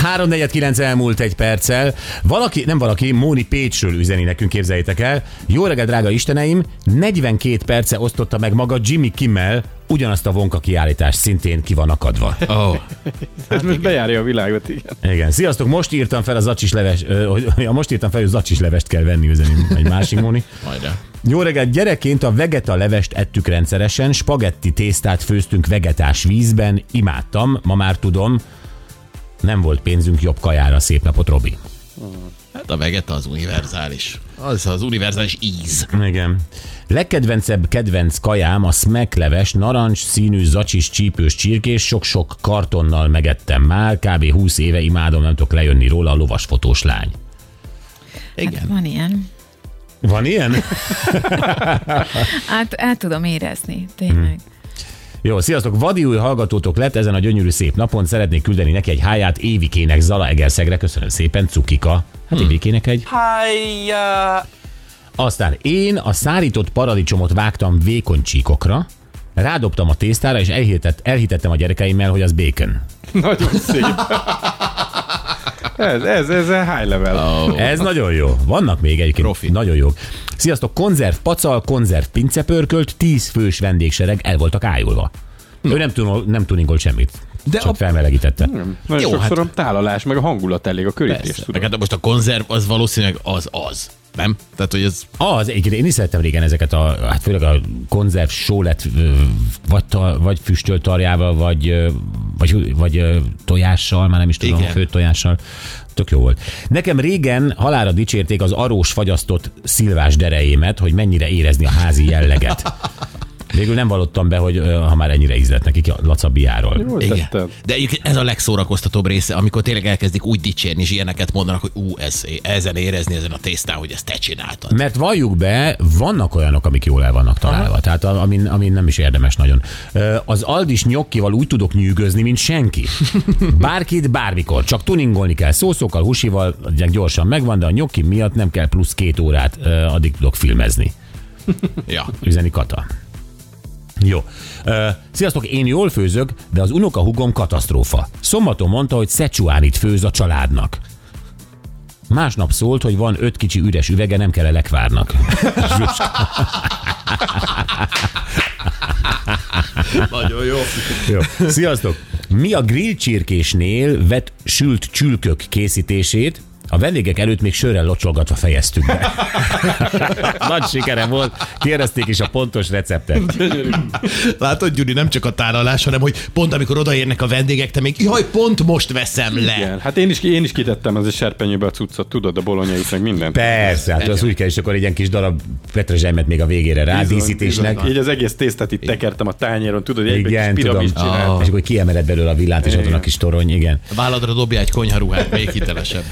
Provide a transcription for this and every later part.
349 elmúlt egy perccel. Valaki, nem valaki, Móni Pécsről üzeni nekünk, képzeljétek el. Jó reggel, drága isteneim! 42 perce osztotta meg maga Jimmy Kimmel ugyanazt a vonka kiállítást szintén ki van akadva. Oh. Ez most bejárja a világot, igen. Igen, sziasztok, most írtam fel a zacsis leves, ö, ja, most írtam fel, hogy zacsis levest kell venni, üzeni egy másik Móni. Majd Jó reggelt, gyerekként a vegeta levest ettük rendszeresen, spagetti tésztát főztünk vegetás vízben, imádtam, ma már tudom, nem volt pénzünk jobb kajára, szép napot, Robi. Hát a vegeta az univerzális. Az az univerzális íz. Igen. Legkedvencebb kedvenc kajám a smack leves, narancs színű, zacsis, csípős csirkés, sok-sok kartonnal megettem már, kb. 20 éve imádom, nem tudok lejönni róla a lovasfotós lány. Igen. Van ilyen. Van ilyen? Hát el tudom érezni, tényleg. Jó, sziasztok! Vadi új hallgatótok lett ezen a gyönyörű szép napon. Szeretnék küldeni neki egy háját Évikének Zala Egerszegre. Köszönöm szépen, Cukika. Hát Évikének egy. Hájjá! Aztán én a szárított paradicsomot vágtam vékony csíkokra, rádobtam a tésztára, és elhitett, elhitettem a gyerekeimmel, hogy az bacon. Nagyon szép. Ez, ez, ez a high level. Oh. Ez nagyon jó. Vannak még egyébként Profi. nagyon jók. Sziasztok, konzerv pacal, konzerv pincepörkölt, 10 fős vendégsereg el voltak ájulva. Ő nem, tunol, nem tuningolt semmit. De csak a- felmelegítette. Nagyon Jó, sokszor hát- a tálalás, meg a hangulat elég, a körítés. Persze. Meg hát most a konzerv az valószínűleg az az. Nem? Tehát, hogy ez Az, egyébként én is szerettem régen ezeket a, hát főleg a konzerv sólet, vagy, ta, vagy füstölt tarjával, vagy, vagy, vagy tojással, már nem is tudom, Igen. főtt tojással. Tök jó volt. Nekem régen halára dicsérték az arós fagyasztott szilvás derejémet, hogy mennyire érezni a házi jelleget. Végül nem vallottam be, hogy ha már ennyire ízlett nekik a lacabiáról. Jól igen. tetted. De egyébként ez a legszórakoztatóbb része, amikor tényleg elkezdik úgy dicsérni, és ilyeneket mondanak, hogy ú, ez, ezen érezni ezen a tésztán, hogy ezt te csináltad. Mert valljuk be, vannak olyanok, amik jól el vannak találva, Aha. tehát amin, amin nem is érdemes nagyon. Az Aldis nyokkival úgy tudok nyűgözni, mint senki. Bárkit, bármikor. Csak tuningolni kell szószokkal, husival, gyorsan megvan, de a nyokki miatt nem kell plusz két órát, addig tudok filmezni. Ja. Üzeni Kata. Jó. Ö, Sziasztok, én jól főzök, de az unoka hugom katasztrófa. Szombaton mondta, hogy Szecsuánit főz a családnak. Másnap szólt, hogy van öt kicsi üres üvege, nem kell lekvárnak. Zsuska. Nagyon jó. Jó. Sziasztok! Mi a grillcsirkésnél vett sült csülkök készítését a vendégek előtt még sörrel locsolgatva fejeztük be. Nagy sikere volt, kérdezték is a pontos receptet. Látod, Gyuri, nem csak a tálalás, hanem hogy pont amikor odaérnek a vendégek, te még, jaj, pont most veszem le. Igen, hát én is, én is kitettem az a serpenyőbe a cuccot, tudod, a bolonyait, meg mindent. Persze, hát az úgy kell, és akkor egy ilyen kis darab petrezselymet még a végére rá, Bizony, díszítésnek. bizony. Így az egész tésztát itt tekertem a tányéron, tudod, egy Igen, kis tudom. csináltam. És akkor kiemeled belőle a villát, és ott van a kis torony, igen. A válladra dobja egy konyharuhát, még hitelesebb.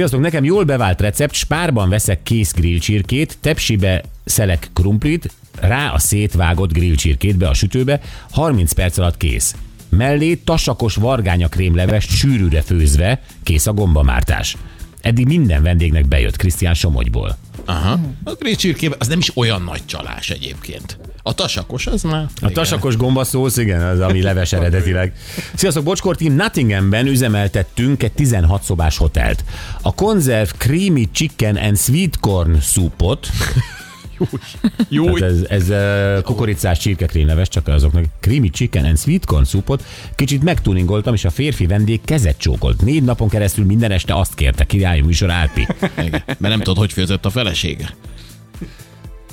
Sziasztok, nekem jól bevált recept, spárban veszek kész grillcsirkét, tepsibe szelek krumplit, rá a szétvágott grillcsirkét be a sütőbe, 30 perc alatt kész. Mellé tasakos vargánya krémlevest sűrűre főzve, kész a gombamártás. Eddig minden vendégnek bejött Krisztián Somogyból. Aha. A grillcsirkében az nem is olyan nagy csalás egyébként. A tasakos az már... A tasakos gombaszósz, igen, az, ami leves eredetileg. Sziasztok, Bocskor Team, Nottinghamben üzemeltettünk egy 16 szobás hotelt. A konzerv creamy chicken and sweet corn szúpot, Jó, Tehát ez, ez kukoricás csirkekrémleves, csak azoknak creamy chicken and sweet corn szupot. Kicsit megtuningoltam, és a férfi vendég kezet csókolt. Négy napon keresztül minden este azt kérte, királyi műsor Árpi. Igen, mert nem tudod, hogy főzött a felesége.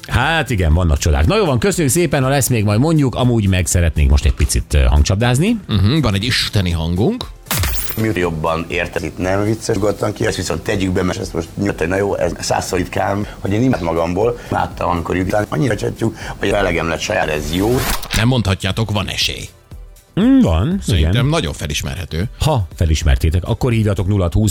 Hát igen, vannak csodák. Na jó van, köszönjük szépen, ha lesz még majd mondjuk, amúgy meg szeretnénk most egy picit hangcsapdázni. Uh-huh, van egy isteni hangunk. Mi jobban érted, itt nem vicces, nyugodtan ki, ezt viszont tegyük be, mert ezt most nyugodtan, na jó, ez százszor ritkám, hogy én imád magamból, láttam, amikor után annyira csatjuk, hogy elegem lett saját, ez jó. Nem mondhatjátok, van esély. Mm, van, Szerintem igen. nagyon felismerhető. Ha felismertétek, akkor hívjatok 0 20